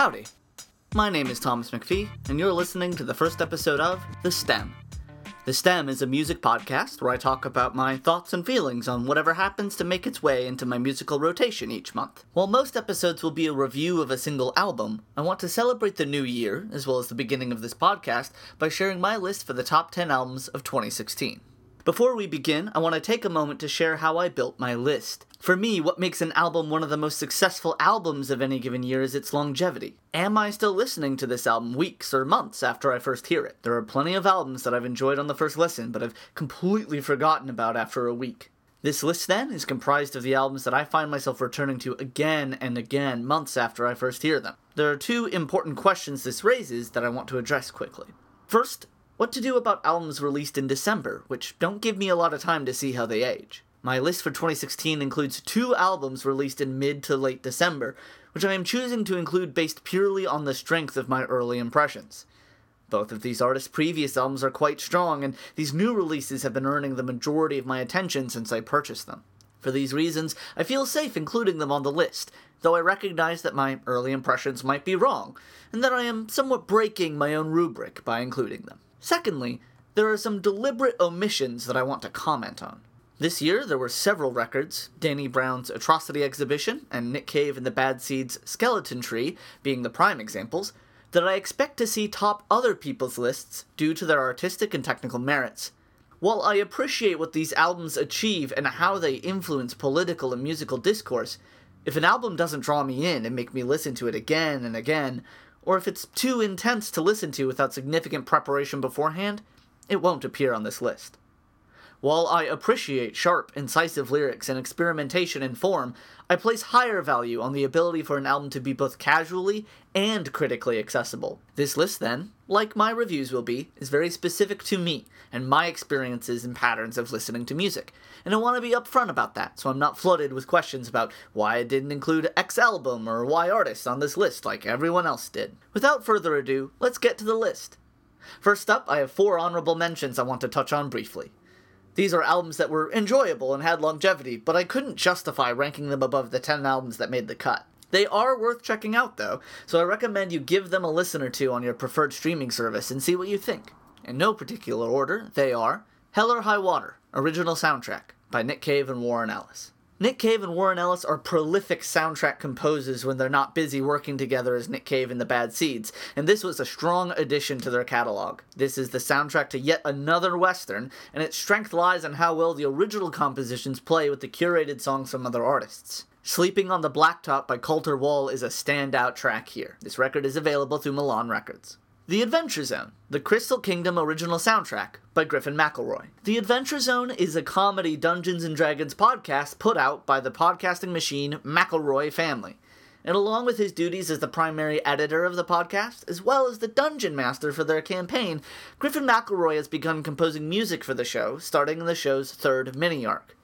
Howdy. My name is Thomas McPhee, and you're listening to the first episode of The STEM. The STEM is a music podcast where I talk about my thoughts and feelings on whatever happens to make its way into my musical rotation each month. While most episodes will be a review of a single album, I want to celebrate the new year, as well as the beginning of this podcast, by sharing my list for the top 10 albums of 2016. Before we begin, I want to take a moment to share how I built my list. For me, what makes an album one of the most successful albums of any given year is its longevity. Am I still listening to this album weeks or months after I first hear it? There are plenty of albums that I've enjoyed on the first listen, but I've completely forgotten about after a week. This list, then, is comprised of the albums that I find myself returning to again and again months after I first hear them. There are two important questions this raises that I want to address quickly. First, what to do about albums released in December, which don't give me a lot of time to see how they age. My list for 2016 includes two albums released in mid to late December, which I am choosing to include based purely on the strength of my early impressions. Both of these artists' previous albums are quite strong, and these new releases have been earning the majority of my attention since I purchased them. For these reasons, I feel safe including them on the list, though I recognize that my early impressions might be wrong, and that I am somewhat breaking my own rubric by including them. Secondly, there are some deliberate omissions that I want to comment on. This year, there were several records, Danny Brown's Atrocity Exhibition and Nick Cave and the Bad Seeds' Skeleton Tree being the prime examples, that I expect to see top other people's lists due to their artistic and technical merits. While I appreciate what these albums achieve and how they influence political and musical discourse, if an album doesn't draw me in and make me listen to it again and again, or if it's too intense to listen to without significant preparation beforehand, it won't appear on this list. While I appreciate sharp, incisive lyrics and experimentation in form, I place higher value on the ability for an album to be both casually and critically accessible. This list, then, like my reviews will be, is very specific to me and my experiences and patterns of listening to music, and I want to be upfront about that so I'm not flooded with questions about why I didn't include X album or Y artist on this list like everyone else did. Without further ado, let's get to the list. First up, I have four honorable mentions I want to touch on briefly. These are albums that were enjoyable and had longevity, but I couldn't justify ranking them above the 10 albums that made the cut. They are worth checking out, though, so I recommend you give them a listen or two on your preferred streaming service and see what you think. In no particular order, they are Hell or High Water, original soundtrack by Nick Cave and Warren Ellis. Nick Cave and Warren Ellis are prolific soundtrack composers when they're not busy working together as Nick Cave and the Bad Seeds, and this was a strong addition to their catalog. This is the soundtrack to yet another Western, and its strength lies in how well the original compositions play with the curated songs from other artists. Sleeping on the Blacktop by Colter Wall is a standout track here. This record is available through Milan Records. The Adventure Zone, the Crystal Kingdom original soundtrack by Griffin McElroy. The Adventure Zone is a comedy Dungeons and Dragons podcast put out by the podcasting machine McElroy family. And along with his duties as the primary editor of the podcast, as well as the dungeon master for their campaign, Griffin McElroy has begun composing music for the show, starting in the show's third mini arc.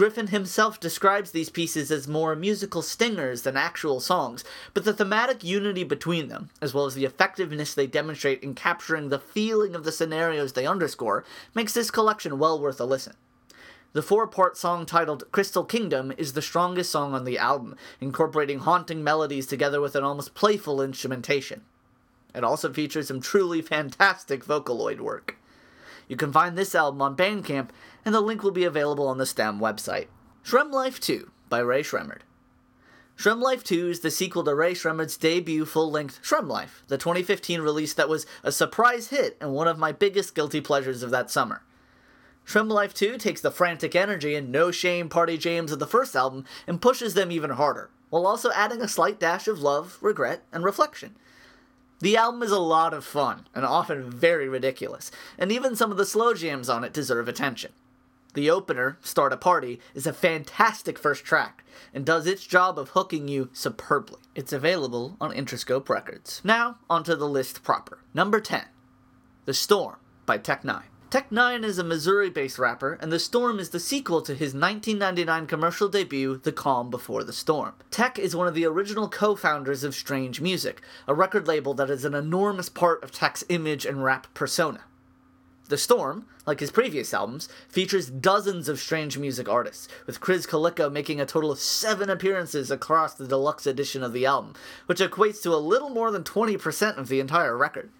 Griffin himself describes these pieces as more musical stingers than actual songs, but the thematic unity between them, as well as the effectiveness they demonstrate in capturing the feeling of the scenarios they underscore, makes this collection well worth a listen. The four part song titled Crystal Kingdom is the strongest song on the album, incorporating haunting melodies together with an almost playful instrumentation. It also features some truly fantastic Vocaloid work. You can find this album on Bandcamp, and the link will be available on the STEM website. Sremmlife 2 by Rae Sremmurd. Sremmlife 2 is the sequel to Rae Sremmurd's debut full length Sremmlife, the 2015 release that was a surprise hit and one of my biggest guilty pleasures of that summer. Sremmlife 2 takes the frantic energy and no shame party jams of the first album and pushes them even harder, while also adding a slight dash of love, regret, and reflection. The album is a lot of fun, and often very ridiculous, and even some of the slow jams on it deserve attention. The opener, Start a Party, is a fantastic first track, and does its job of hooking you superbly. It's available on Interscope Records. Now, onto the list proper. Number 10 The Storm by Tech N9ne. Tech N9ne is a Missouri based rapper, and The Storm is the sequel to his 1999 commercial debut, The Calm Before the Storm. Tech is one of the original co founders of Strange Music, a record label that is an enormous part of Tech's image and rap persona. The Storm, like his previous albums, features dozens of strange music artists, with Krizz Kaliko making a total of seven appearances across the deluxe edition of the album, which equates to a little more than 20% of the entire record.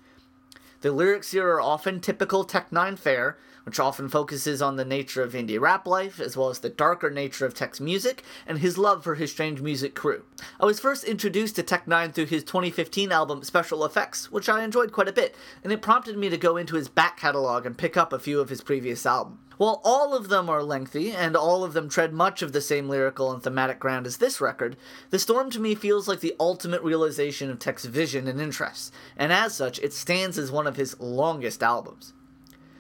The lyrics here are often typical Tech N9ne fare, which often focuses on the nature of indie rap life, as well as the darker nature of Tech's music, and his love for his strange music crew. I was first introduced to Tech N9ne through his 2015 album Special Effects, which I enjoyed quite a bit, and it prompted me to go into his back catalog and pick up a few of his previous albums. While all of them are lengthy, and all of them tread much of the same lyrical and thematic ground as this record, The Storm to me feels like the ultimate realization of Tech's vision and interests, and as such, it stands as one of his longest albums.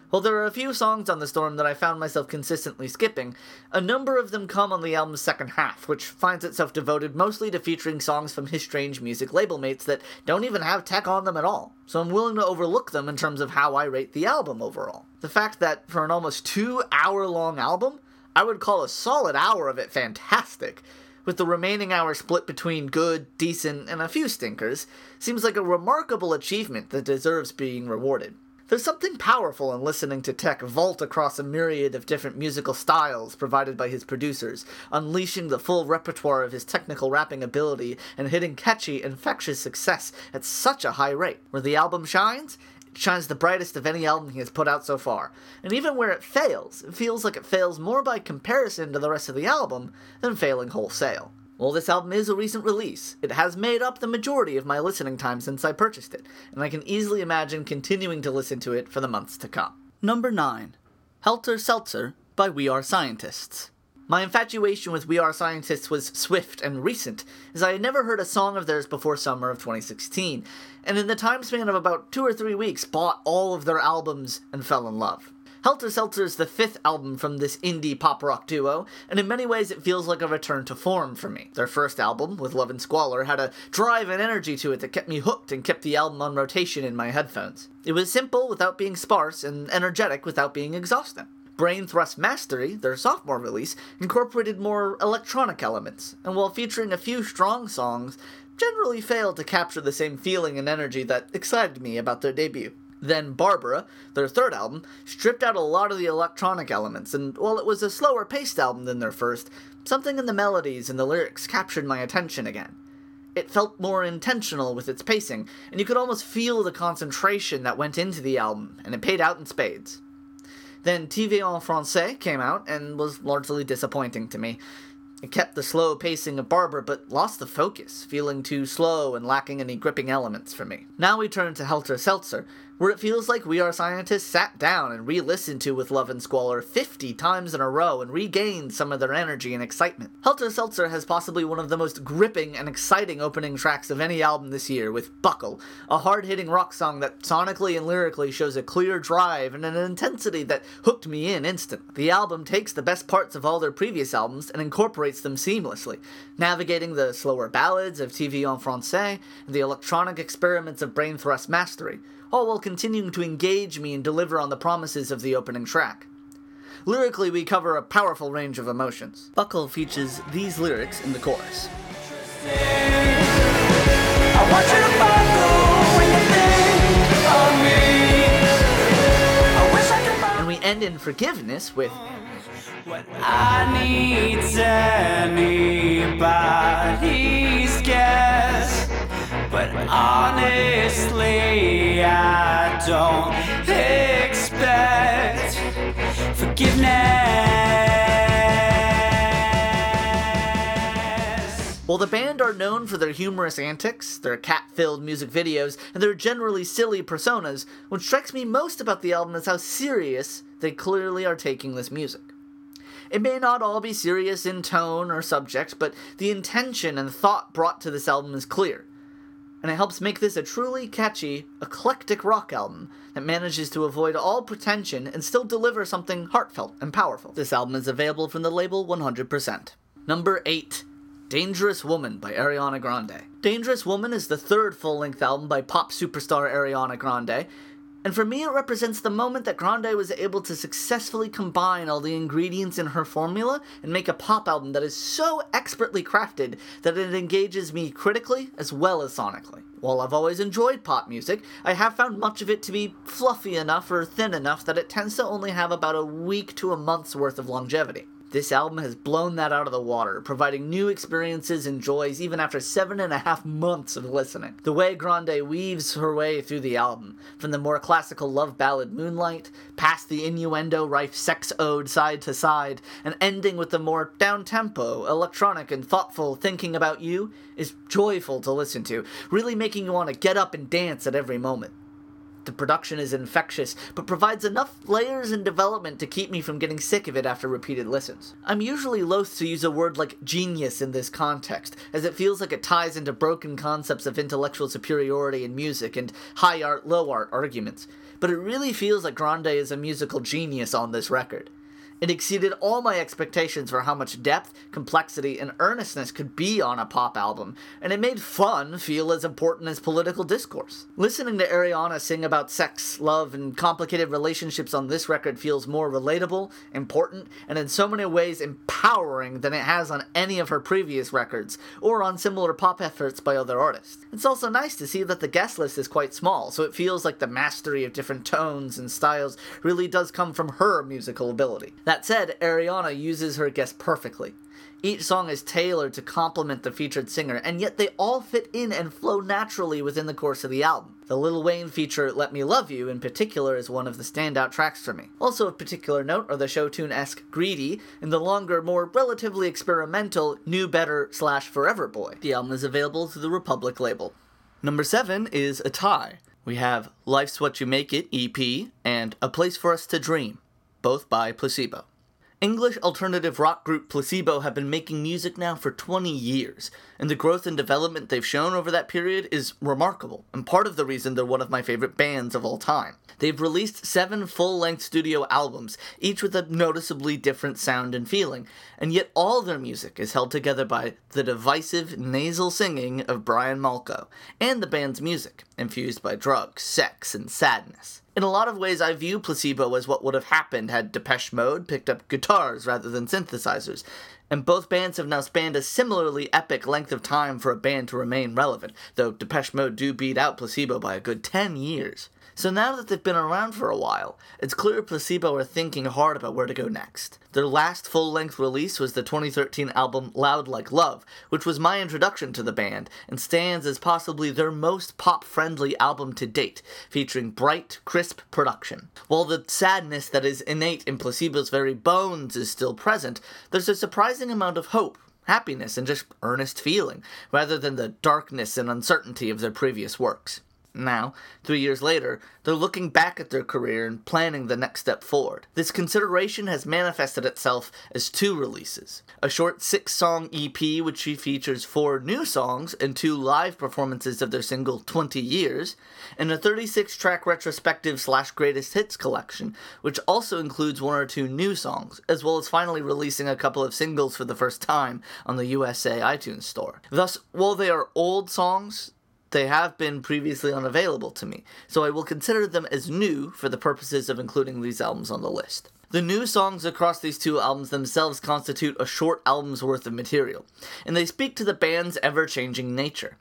While there are a few songs on The Storm that I found myself consistently skipping, a number of them come on the album's second half, which finds itself devoted mostly to featuring songs from his strange music label mates that don't even have tech on them at all, so I'm willing to overlook them in terms of how I rate the album overall. The fact that for an almost two hour long album, I would call a solid hour of it fantastic, with the remaining hour split between good, decent, and a few stinkers, seems like a remarkable achievement that deserves being rewarded. There's something powerful in listening to Tech vault across a myriad of different musical styles provided by his producers, unleashing the full repertoire of his technical rapping ability and hitting catchy, infectious success at such a high rate. Where the album shines, shines the brightest of any album he has put out so far. And even where it fails, it feels like it fails more by comparison to the rest of the album than failing wholesale. While this album is a recent release, it has made up the majority of my listening time since I purchased it, and I can easily imagine continuing to listen to it for the months to come. Number 9 Helter Seltzer by We Are Scientists. My infatuation with We Are Scientists was swift and recent, as I had never heard a song of theirs before summer of 2016, and in the time span of about two or three weeks bought all of their albums and fell in love. Helter Seltzer is the fifth album from this indie pop rock duo, and in many ways it feels like a return to form for me. Their first album, with Love and Squalor, had a drive and energy to it that kept me hooked and kept the album on rotation in my headphones. It was simple without being sparse, and energetic without being exhausting. Brain Thrust Mastery, their sophomore release, incorporated more electronic elements, and while featuring a few strong songs, generally failed to capture the same feeling and energy that excited me about their debut. Then Barbara, their third album, stripped out a lot of the electronic elements, and while it was a slower paced album than their first, something in the melodies and the lyrics captured my attention again. It felt more intentional with its pacing, and you could almost feel the concentration that went into the album, and it paid out in spades. Then TV en Francais came out and was largely disappointing to me. It kept the slow pacing of Barbara, but lost the focus, feeling too slow and lacking any gripping elements for me. Now we turn to Helter Seltzer, where it feels like We Are Scientists sat down and re listened to With Love and Squalor 50 times in a row and regained some of their energy and excitement. Helter Seltzer has possibly one of the most gripping and exciting opening tracks of any album this year, with Buckle, a hard hitting rock song that sonically and lyrically shows a clear drive and an intensity that hooked me in instant. The album takes the best parts of all their previous albums and incorporates them seamlessly, navigating the slower ballads of TV en Francais and the electronic experiments of Brain Thrust Mastery all while continuing to engage me and deliver on the promises of the opening track. Lyrically, we cover a powerful range of emotions. Buckle features these lyrics in the chorus. And we end in forgiveness with what I need's anybody's guess. But honestly, I don't expect forgiveness. While the band are known for their humorous antics, their cat filled music videos, and their generally silly personas, what strikes me most about the album is how serious they clearly are taking this music. It may not all be serious in tone or subject, but the intention and thought brought to this album is clear and it helps make this a truly catchy, eclectic rock album that manages to avoid all pretension and still deliver something heartfelt and powerful. This album is available from the label 100%. Number 8 Dangerous Woman by Ariana Grande. Dangerous Woman is the third full length album by pop superstar Ariana Grande, And for me, it represents the moment that Grande was able to successfully combine all the ingredients in her formula and make a pop album that is so expertly crafted that it engages me critically as well as sonically. While I've always enjoyed pop music, I have found much of it to be fluffy enough or thin enough that it tends to only have about a week to a month's worth of longevity. This album has blown that out of the water, providing new experiences and joys even after seven and a half months of listening. The way Grande weaves her way through the album, from the more classical love ballad Moonlight, past the innuendo rife sex ode Side to Side, and ending with the more down tempo, electronic, and thoughtful Thinking About You, is joyful to listen to, really making you want to get up and dance at every moment. The production is infectious, but provides enough layers and development to keep me from getting sick of it after repeated listens. I'm usually loath to use a word like genius in this context, as it feels like it ties into broken concepts of intellectual superiority in music and high art, low art arguments. But it really feels like Grande is a musical genius on this record. It exceeded all my expectations for how much depth, complexity, and earnestness could be on a pop album, and it made fun feel as important as political discourse. Listening to Ariana sing about sex, love, and complicated relationships on this record feels more relatable, important, and in so many ways empowering than it has on any of her previous records, or on similar pop efforts by other artists. It's also nice to see that the guest list is quite small, so it feels like the mastery of different tones and styles really does come from her musical ability. That said, Ariana uses her guests perfectly. Each song is tailored to complement the featured singer, and yet they all fit in and flow naturally within the course of the album. The Lil Wayne feature Let Me Love You, in particular, is one of the standout tracks for me. Also of particular note are the show tune esque Greedy and the longer, more relatively experimental Knew Better slash Forever Boy. The album is available through the Republic label. Number 7 is a tie. We have Life's What You Make It EP and A Place for Us to Dream both by Placebo. English alternative rock group Placebo have been making music now for 20 years, and the growth and development they've shown over that period is remarkable, and part of the reason they're one of my favorite bands of all time. They've released seven full length studio albums, each with a noticeably different sound and feeling, and yet all their music is held together by the divisive nasal singing of Brian Molko, and the band's music, infused by drugs, sex, and sadness. In a lot of ways, I view Placebo as what would have happened had Depeche Mode picked up guitars rather than synthesizers, and both bands have now spanned a similarly epic length of time for a band to remain relevant, though Depeche Mode do beat out Placebo by a good 10 years. So now that they've been around for a while, it's clear Placebo are thinking hard about where to go next. Their last full length release was the 2013 album Loud Like Love, which was my introduction to the band and stands as possibly their most pop friendly album to date, featuring bright, crisp production. While the sadness that is innate in Placebo's very bones is still present, there's a surprising amount of hope happiness, and just earnest feeling, rather than the darkness and uncertainty of their previous works. Now, three years later, they're looking back at their career and planning the next step forward. This consideration has manifested itself as two releases a short six song EP, which features four new songs and two live performances of their single 20 Years, and a 36 track retrospective slash greatest hits collection, which also includes one or two new songs, as well as finally releasing a couple of singles for the first time on the USA iTunes Store. Thus, while they are old songs, they have been previously unavailable to me, so I will consider them as new for the purposes of including these albums on the list. The new songs across these two albums themselves constitute a short album's worth of material, and they speak to the band's ever changing nature.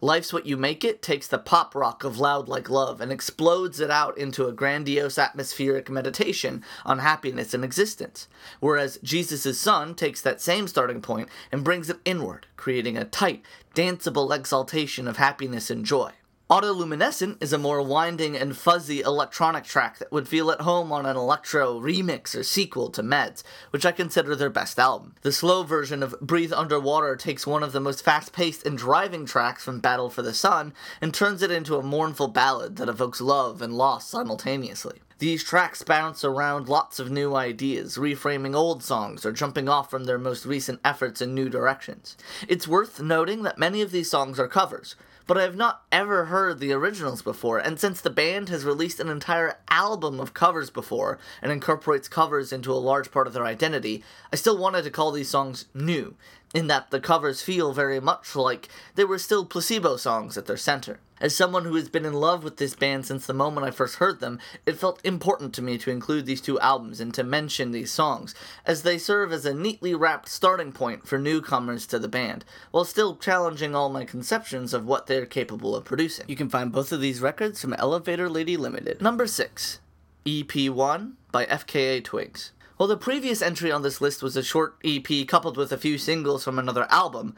Life's What You Make It takes the pop rock of Loud Like Love and explodes it out into a grandiose atmospheric meditation on happiness and existence, whereas Jesus' Son takes that same starting point and brings it inward, creating a tight, danceable exaltation of happiness and joy. Autoluminescent is a more winding and fuzzy electronic track that would feel at home on an electro remix or sequel to Meds, which I consider their best album. The slow version of Breathe Underwater takes one of the most fast paced and driving tracks from Battle for the Sun and turns it into a mournful ballad that evokes love and loss simultaneously. These tracks bounce around lots of new ideas, reframing old songs or jumping off from their most recent efforts in new directions. It's worth noting that many of these songs are covers, but I have not ever heard the originals before, and since the band has released an entire album of covers before and incorporates covers into a large part of their identity, I still wanted to call these songs new, in that the covers feel very much like they were still placebo songs at their center. As someone who has been in love with this band since the moment I first heard them, it felt important to me to include these two albums and to mention these songs, as they serve as a neatly wrapped starting point for newcomers to the band, while still challenging all my conceptions of what they're capable of producing. You can find both of these records from Elevator Lady Limited. Number 6, EP1 by FKA Twigs. While the previous entry on this list was a short EP coupled with a few singles from another album,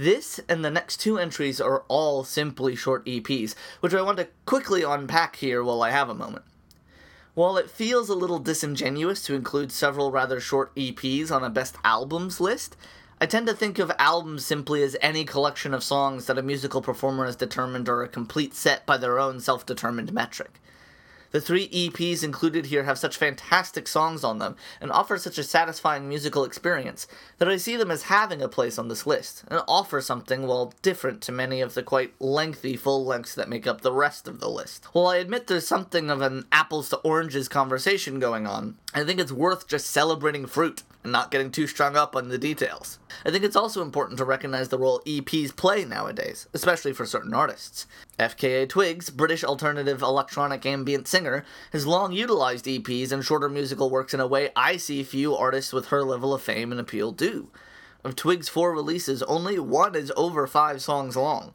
this and the next two entries are all simply short EPs, which I want to quickly unpack here while I have a moment. While it feels a little disingenuous to include several rather short EPs on a best albums list, I tend to think of albums simply as any collection of songs that a musical performer has determined are a complete set by their own self determined metric. The three EPs included here have such fantastic songs on them and offer such a satisfying musical experience that I see them as having a place on this list and offer something, well, different to many of the quite lengthy full lengths that make up the rest of the list. While I admit there's something of an apples to oranges conversation going on, I think it's worth just celebrating fruit and not getting too strung up on the details. I think it's also important to recognize the role EPs play nowadays, especially for certain artists. FKA Twigs, British alternative electronic ambient singer, has long utilized EPs and shorter musical works in a way I see few artists with her level of fame and appeal do. Of Twigs' four releases, only one is over five songs long.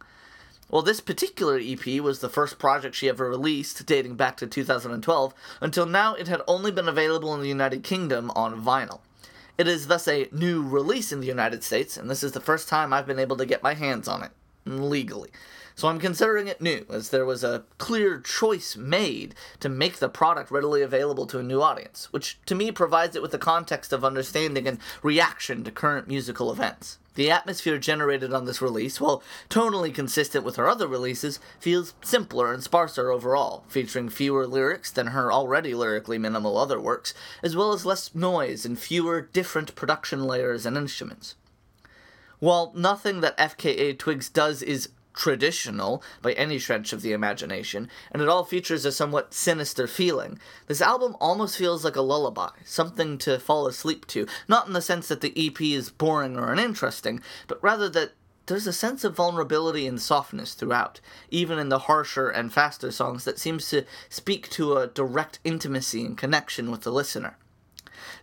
Well, this particular EP was the first project she ever released, dating back to 2012, until now it had only been available in the United Kingdom on vinyl. It is thus a new release in the United States, and this is the first time I've been able to get my hands on it legally. So I'm considering it new, as there was a clear choice made to make the product readily available to a new audience, which to me provides it with the context of understanding and reaction to current musical events. The atmosphere generated on this release, while tonally consistent with her other releases, feels simpler and sparser overall, featuring fewer lyrics than her already lyrically minimal other works, as well as less noise and fewer different production layers and instruments. While nothing that FKA Twigs does is traditional by any stretch of the imagination, and it all features a somewhat sinister feeling. This album almost feels like a lullaby, something to fall asleep to, not in the sense that the EP is boring or uninteresting, but rather that there's a sense of vulnerability and softness throughout, even in the harsher and faster songs that seems to speak to a direct intimacy and connection with the listener.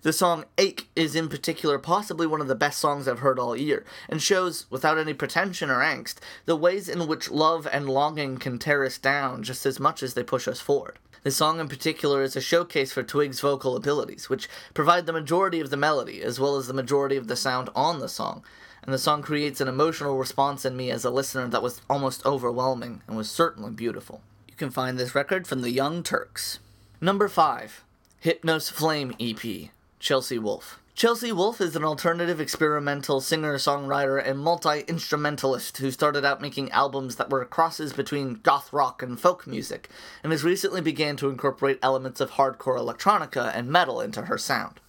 The song Ache is in particular possibly one of the best songs I've heard all year, and shows, without any pretension or angst, the ways in which love and longing can tear us down just as much as they push us forward. The song in particular is a showcase for Twig's vocal abilities, which provide the majority of the melody, as well as the majority of the sound on the song, and the song creates an emotional response in me as a listener that was almost overwhelming and was certainly beautiful. You can find this record from the Young Turks. Number 5 Hypnos Flame EP Chelsea Wolfe. Chelsea Wolfe is an alternative experimental singer songwriter and multi instrumentalist who started out making albums that were crosses between goth rock and folk music, and has recently began to incorporate elements of hardcore electronica and metal into her sound.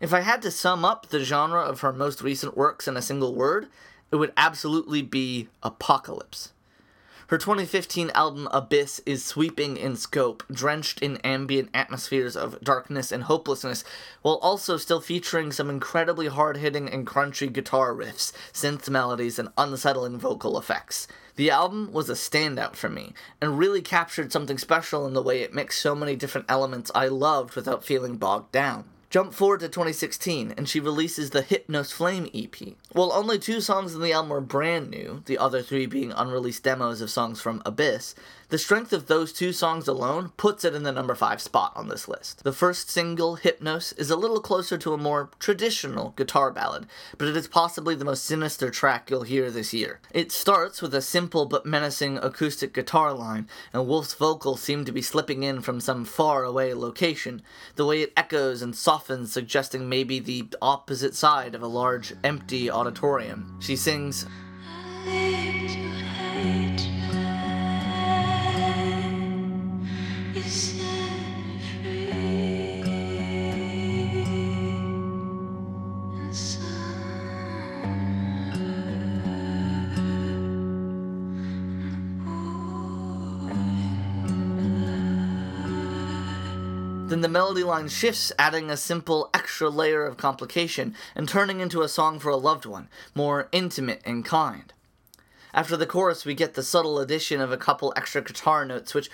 If I had to sum up the genre of her most recent works in a single word, it would absolutely be apocalypse. Her 2015 album Abyss is sweeping in scope, drenched in ambient atmospheres of darkness and hopelessness, while also still featuring some incredibly hard hitting and crunchy guitar riffs, synth melodies, and unsettling vocal effects. The album was a standout for me, and really captured something special in the way it mixed so many different elements I loved without feeling bogged down. Jump forward to 2016, and she releases the Hypnos Flame EP. While only two songs in the album were brand new, the other three being unreleased demos of songs from Abyss, the strength of those two songs alone puts it in the number 5 spot on this list. The first single, Hypnos, is a little closer to a more traditional guitar ballad, but it is possibly the most sinister track you'll hear this year. It starts with a simple but menacing acoustic guitar line, and Wolfe's vocals seem to be slipping in from some far away location, the way it echoes and softens, suggesting maybe the opposite side of a large, empty auditorium. She sings, Then the melody line shifts, adding a simple extra layer of complication and turning into a song for a loved one, more intimate and kind. After the chorus, we get the subtle addition of a couple extra guitar notes, which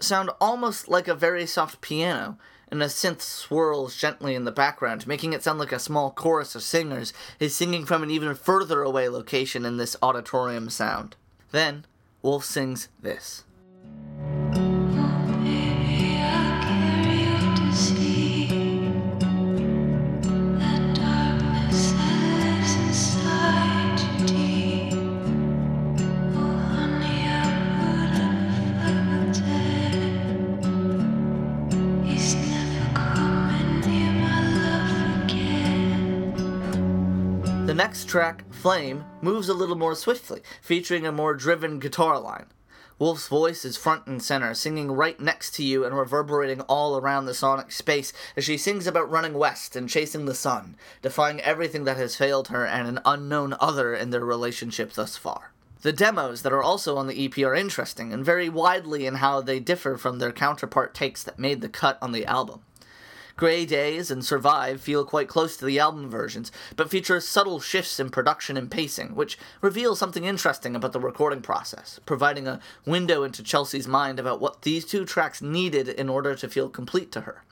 sound almost like a very soft piano, and a synth swirls gently in the background, making it sound like a small chorus of singers is singing from an even further away location in this auditorium sound. Then, Wolfe sings this. Next track, Flame, moves a little more swiftly, featuring a more driven guitar line. Wolfe's voice is front and center, singing right next to you and reverberating all around the sonic space as she sings about running west and chasing the sun, defying everything that has failed her and an unknown other in their relationship thus far. The demos that are also on the EP are interesting and vary widely in how they differ from their counterpart takes that made the cut on the album. Grey Days and Survive feel quite close to the album versions, but feature subtle shifts in production and pacing, which reveal something interesting about the recording process, providing a window into Chelsea's mind about what these two tracks needed in order to feel complete to her.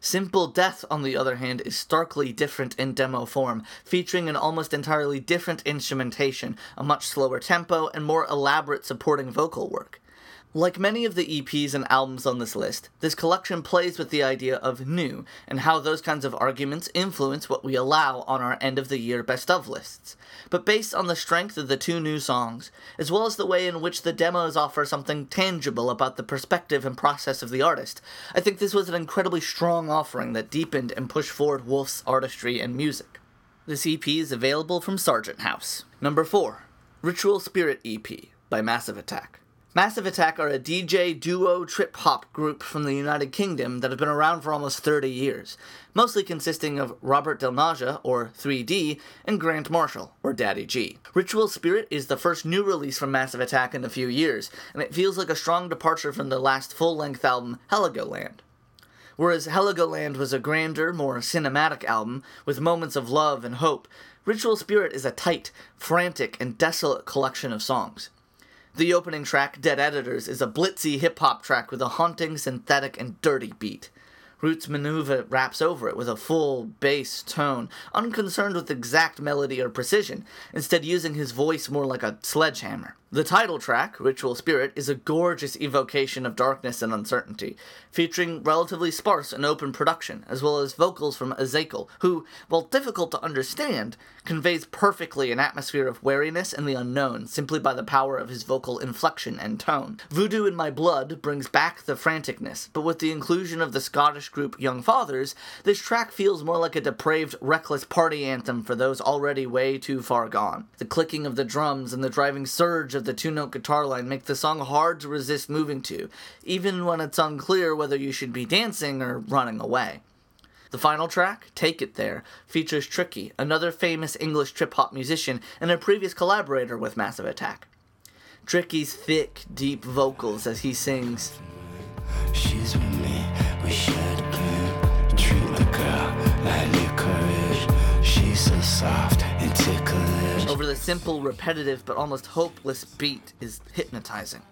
Simple Death, on the other hand, is starkly different in demo form, featuring an almost entirely different instrumentation, a much slower tempo, and more elaborate supporting vocal work. Like many of the EPs and albums on this list, this collection plays with the idea of new and how those kinds of arguments influence what we allow on our end of the year best of lists. But based on the strength of the two new songs, as well as the way in which the demos offer something tangible about the perspective and process of the artist, I think this was an incredibly strong offering that deepened and pushed forward Wolfe's artistry and music. This EP is available from Sargent House. Number 4 Ritual Spirit EP by Massive Attack. Massive Attack are a DJ duo trip hop group from the United Kingdom that have been around for almost 30 years, mostly consisting of Robert Del Naja, or 3D, and Grant Marshall, or Daddy G. Ritual Spirit is the first new release from Massive Attack in a few years, and it feels like a strong departure from their last full length album, Heligoland. Whereas Heligoland was a grander, more cinematic album, with moments of love and hope, Ritual Spirit is a tight, frantic, and desolate collection of songs. The opening track, Dead Editors, is a blitzy hip hop track with a haunting, synthetic, and dirty beat. Roots Manuva raps over it with a full bass tone, unconcerned with exact melody or precision, instead using his voice more like a sledgehammer. The title track, Ritual Spirit, is a gorgeous evocation of darkness and uncertainty, featuring relatively sparse and open production, as well as vocals from Azekel, who, while difficult to understand, conveys perfectly an atmosphere of wariness and the unknown simply by the power of his vocal inflection and tone. Voodoo in My Blood brings back the franticness, but with the inclusion of the Scottish group Young Fathers, this track feels more like a depraved, reckless party anthem for those already way too far gone. The clicking of the drums and the driving surge of the two note guitar line make the song hard to resist moving to, even when it's unclear whether you should be dancing or running away. The final track, Take It There, features Tricky, another famous English trip hop musician and a previous collaborator with Massive Attack. Tricky's thick, deep vocals as he sings. Over the simple, repetitive, but almost hopeless beat is hypnotizing.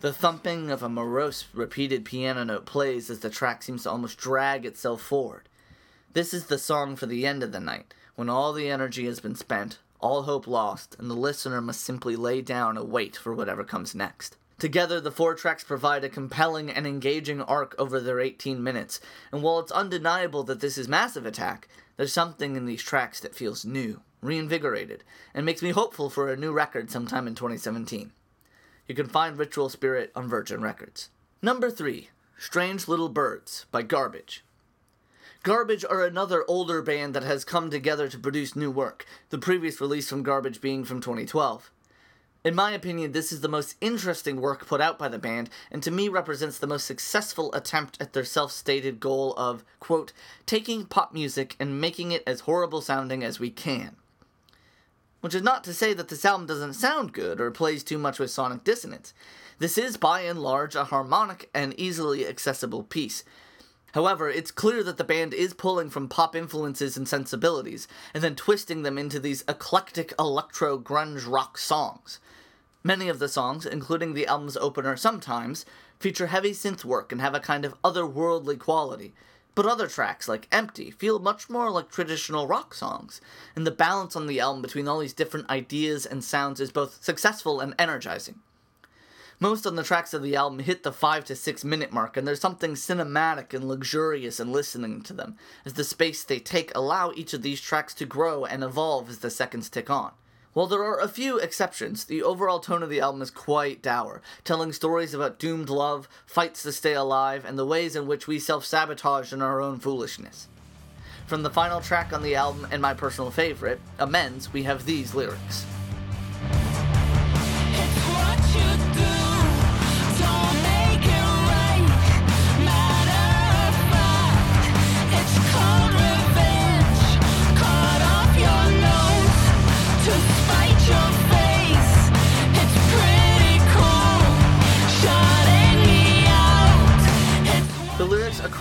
The thumping of a morose, repeated piano note plays as the track seems to almost drag itself forward. This is the song for the end of the night, when all the energy has been spent, all hope lost, and the listener must simply lay down and wait for whatever comes next. Together, the four tracks provide a compelling and engaging arc over their 18 minutes, and while it's undeniable that this is Massive Attack, there's something in these tracks that feels new, reinvigorated, and makes me hopeful for a new record sometime in 2017. You can find Ritual Spirit on Virgin Records. Number 3 Strange Little Birds by Garbage. Garbage are another older band that has come together to produce new work, the previous release from Garbage being from 2012. In my opinion, this is the most interesting work put out by the band, and to me represents the most successful attempt at their self stated goal of, quote, taking pop music and making it as horrible sounding as we can. Which is not to say that this album doesn't sound good or plays too much with sonic dissonance. This is by and large a harmonic and easily accessible piece. However, it's clear that the band is pulling from pop influences and sensibilities, and then twisting them into these eclectic electro grunge rock songs. Many of the songs, including the album's opener Sometimes, feature heavy synth work and have a kind of otherworldly quality. But other tracks, like Empty, feel much more like traditional rock songs, and the balance on the album between all these different ideas and sounds is both successful and energizing. Most of the tracks of the album hit the 5 to 6 minute mark, and there's something cinematic and luxurious in listening to them, as the space they take allow each of these tracks to grow and evolve as the seconds tick on. While there are a few exceptions, the overall tone of the album is quite dour, telling stories about doomed love, fights to stay alive, and the ways in which we self sabotage in our own foolishness. From the final track on the album and my personal favorite, Amends, we have these lyrics.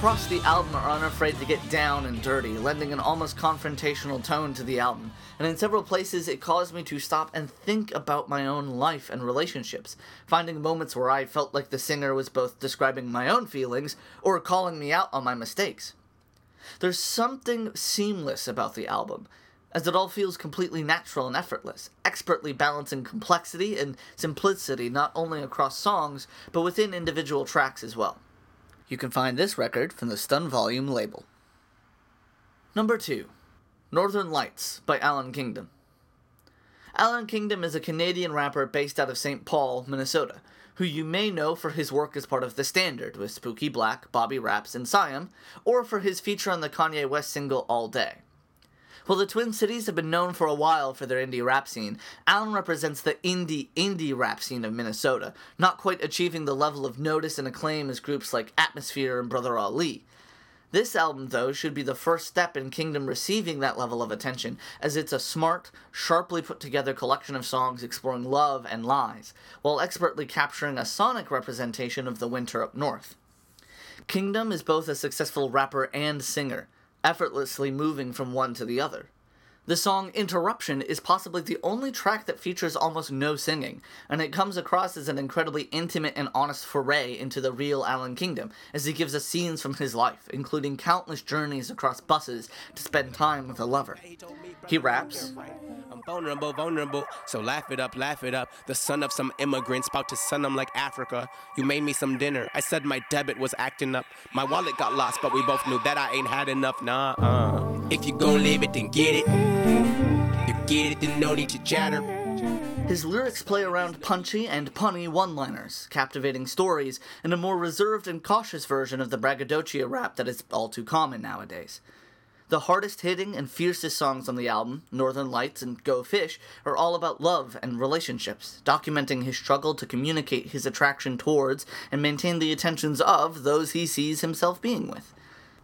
Across the album are unafraid to get down and dirty, lending an almost confrontational tone to the album. And in several places, it caused me to stop and think about my own life and relationships, finding moments where I felt like the singer was both describing my own feelings or calling me out on my mistakes. There's something seamless about the album, as it all feels completely natural and effortless, expertly balancing complexity and simplicity not only across songs, but within individual tracks as well. You can find this record from the Stun Volume label. Number 2 Northern Lights by Allan Kingdom. Allan Kingdom is a Canadian rapper based out of St. Paul, Minnesota, who you may know for his work as part of The Standard with Spooky Black, Bobby Raps, and Siam, or for his feature on the Kanye West single All Day. While the Twin Cities have been known for a while for their indie rap scene, Allan represents the indie indie rap scene of Minnesota, not quite achieving the level of notice and acclaim as groups like Atmosphere and Brother Ali. This album, though, should be the first step in Kingdom receiving that level of attention, as it's a smart, sharply put together collection of songs exploring love and lies, while expertly capturing a sonic representation of the winter up north. Kingdom is both a successful rapper and singer effortlessly moving from one to the other. The song Interruption is possibly the only track that features almost no singing, and it comes across as an incredibly intimate and honest foray into the real Allan Kingdom, as he gives us scenes from his life, including countless journeys across buses to spend time with a lover. He raps, I'm vulnerable, vulnerable. So laugh it up, laugh it up. The son of some immigrants, about to send them like Africa. You made me some dinner. I said my debit was acting up. My wallet got lost, but we both knew that I ain't had enough. Nah, uh. If you gon' live it, then get it. You get it, then no need to chatter. His lyrics play around punchy and punny one liners, captivating stories, and a more reserved and cautious version of the braggadocio rap that is all too common nowadays. The hardest hitting and fiercest songs on the album, Northern Lights and Go Fish, are all about love and relationships, documenting his struggle to communicate his attraction towards and maintain the attentions of those he sees himself being with.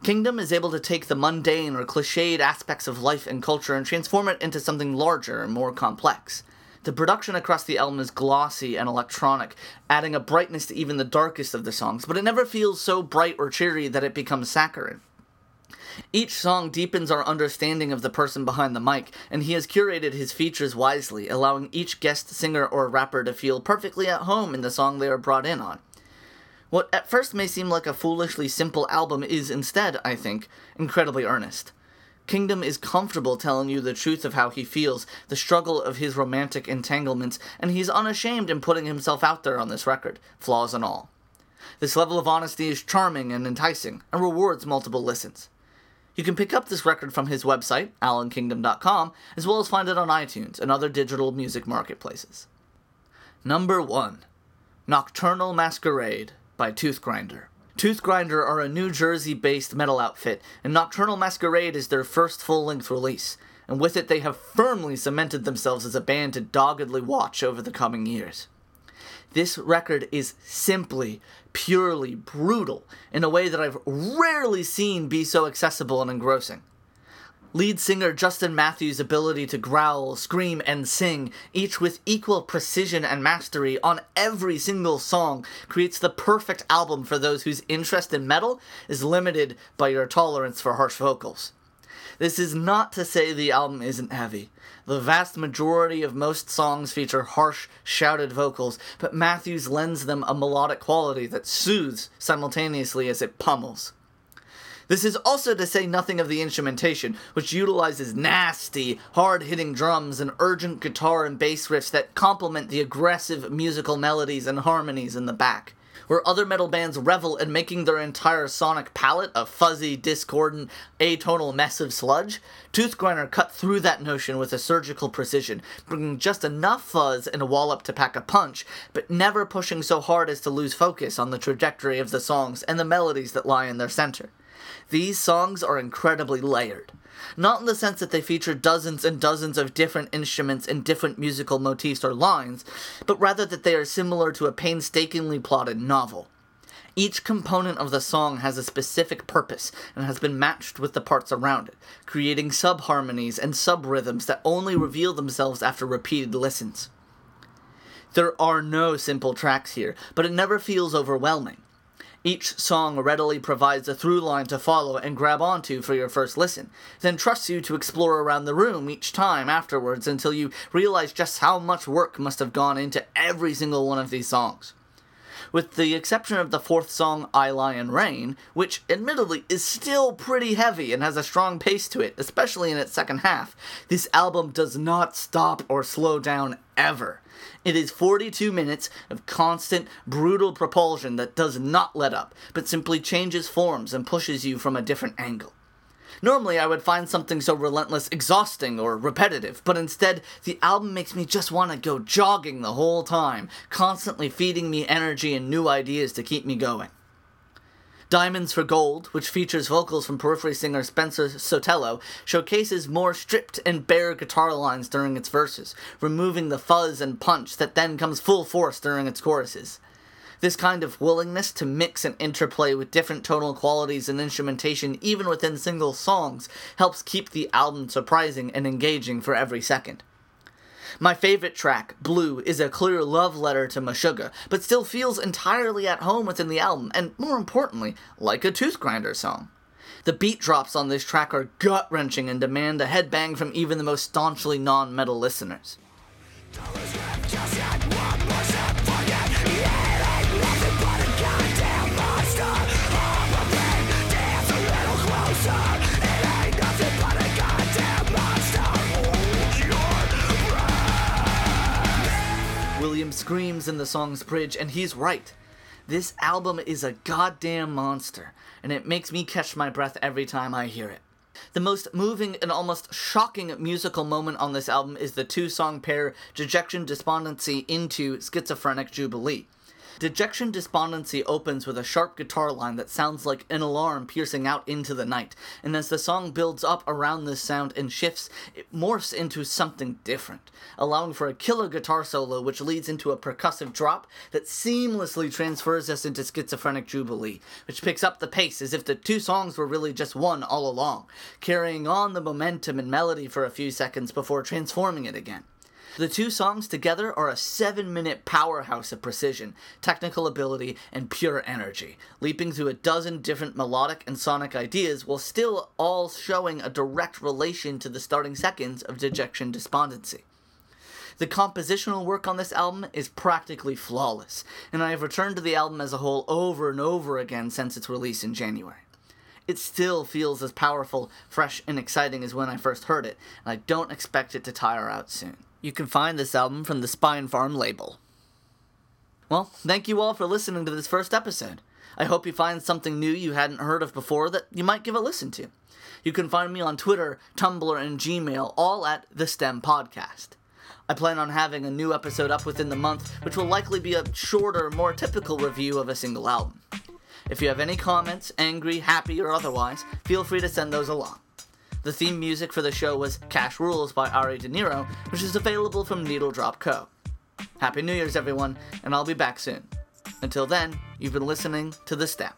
Kingdom is able to take the mundane or cliched aspects of life and culture and transform it into something larger and more complex. The production across the album is glossy and electronic, adding a brightness to even the darkest of the songs, but it never feels so bright or cheery that it becomes saccharine. Each song deepens our understanding of the person behind the mic, and he has curated his features wisely, allowing each guest singer or rapper to feel perfectly at home in the song they are brought in on. What at first may seem like a foolishly simple album is instead, I think, incredibly earnest. Kingdom is comfortable telling you the truth of how he feels, the struggle of his romantic entanglements, and he's unashamed in putting himself out there on this record, flaws and all. This level of honesty is charming and enticing, and rewards multiple listens. You can pick up this record from his website, allankingdom.com, as well as find it on iTunes and other digital music marketplaces. Number 1 Nocturnal Masquerade by Toothgrinder. Tooth Grinder are a New Jersey based metal outfit, and Nocturnal Masquerade is their first full length release, and with it they have firmly cemented themselves as a band to doggedly watch over the coming years. This record is simply, purely brutal in a way that I've rarely seen be so accessible and engrossing. Lead singer Justin Matthews' ability to growl, scream, and sing, each with equal precision and mastery on every single song, creates the perfect album for those whose interest in metal is limited by your tolerance for harsh vocals. This is not to say the album isn't heavy. The vast majority of most songs feature harsh, shouted vocals, but Matthews lends them a melodic quality that soothes simultaneously as it pummels. This is also to say nothing of the instrumentation, which utilizes nasty, hard hitting drums and urgent guitar and bass riffs that complement the aggressive musical melodies and harmonies in the back. Where other metal bands revel in making their entire sonic palette a fuzzy, discordant, atonal mess of sludge, Toothgrinder cut through that notion with a surgical precision, bringing just enough fuzz and a wallop to pack a punch, but never pushing so hard as to lose focus on the trajectory of the songs and the melodies that lie in their center. These songs are incredibly layered. Not in the sense that they feature dozens and dozens of different instruments and different musical motifs or lines, but rather that they are similar to a painstakingly plotted novel. Each component of the song has a specific purpose and has been matched with the parts around it, creating subharmonies and subrhythms that only reveal themselves after repeated listens. There are no simple tracks here, but it never feels overwhelming. Each song readily provides a through line to follow and grab onto for your first listen, then trusts you to explore around the room each time afterwards until you realize just how much work must have gone into every single one of these songs. With the exception of the fourth song, I Lie in Rain, which admittedly is still pretty heavy and has a strong pace to it, especially in its second half, this album does not stop or slow down ever. It is 42 minutes of constant, brutal propulsion that does not let up, but simply changes forms and pushes you from a different angle. Normally, I would find something so relentless exhausting or repetitive, but instead, the album makes me just want to go jogging the whole time, constantly feeding me energy and new ideas to keep me going. Diamonds for Gold, which features vocals from Periphery singer Spencer Sotelo, showcases more stripped and bare guitar lines during its verses, removing the fuzz and punch that then comes full force during its choruses. This kind of willingness to mix and interplay with different tonal qualities and instrumentation, even within single songs, helps keep the album surprising and engaging for every second. My favorite track, Blue, is a clear love letter to Meshuggah, but still feels entirely at home within the album, and more importantly, like a Toothgrinder song. The beat drops on this track are gut wrenching and demand a headbang from even the most staunchly non metal listeners. Screams in the song's bridge, and he's right. This album is a goddamn monster, and it makes me catch my breath every time I hear it. The most moving and almost shocking musical moment on this album is the two song pair Dejection Despondency into Schizophrenic Jubilee. Dejection Despondency opens with a sharp guitar line that sounds like an alarm piercing out into the night, and as the song builds up around this sound and shifts, it morphs into something different, allowing for a killer guitar solo which leads into a percussive drop that seamlessly transfers us into Schizophrenic Jubilee, which picks up the pace as if the two songs were really just one all along, carrying on the momentum and melody for a few seconds before transforming it again. The two songs together are a seven minute powerhouse of precision, technical ability, and pure energy, leaping through a dozen different melodic and sonic ideas while still all showing a direct relation to the starting seconds of Dejection Despondency. The compositional work on this album is practically flawless, and I have returned to the album as a whole over and over again since its release in January. It still feels as powerful, fresh, and exciting as when I first heard it, and I don't expect it to tire out soon. You can find this album from the Spinefarm label. Well, thank you all for listening to this first episode. I hope you find something new you hadn't heard of before that you might give a listen to. You can find me on Twitter, Tumblr, and Gmail, all at The STEM Podcast. I plan on having a new episode up within the month, which will likely be a shorter, more typical review of a single album. If you have any comments, angry, happy, or otherwise, feel free to send those along. The theme music for the show was Cash Rules by Ari De Niro, which is available from Needle Drop Co. Happy New Year's, everyone, and I'll be back soon. Until then, you've been listening to The Stem.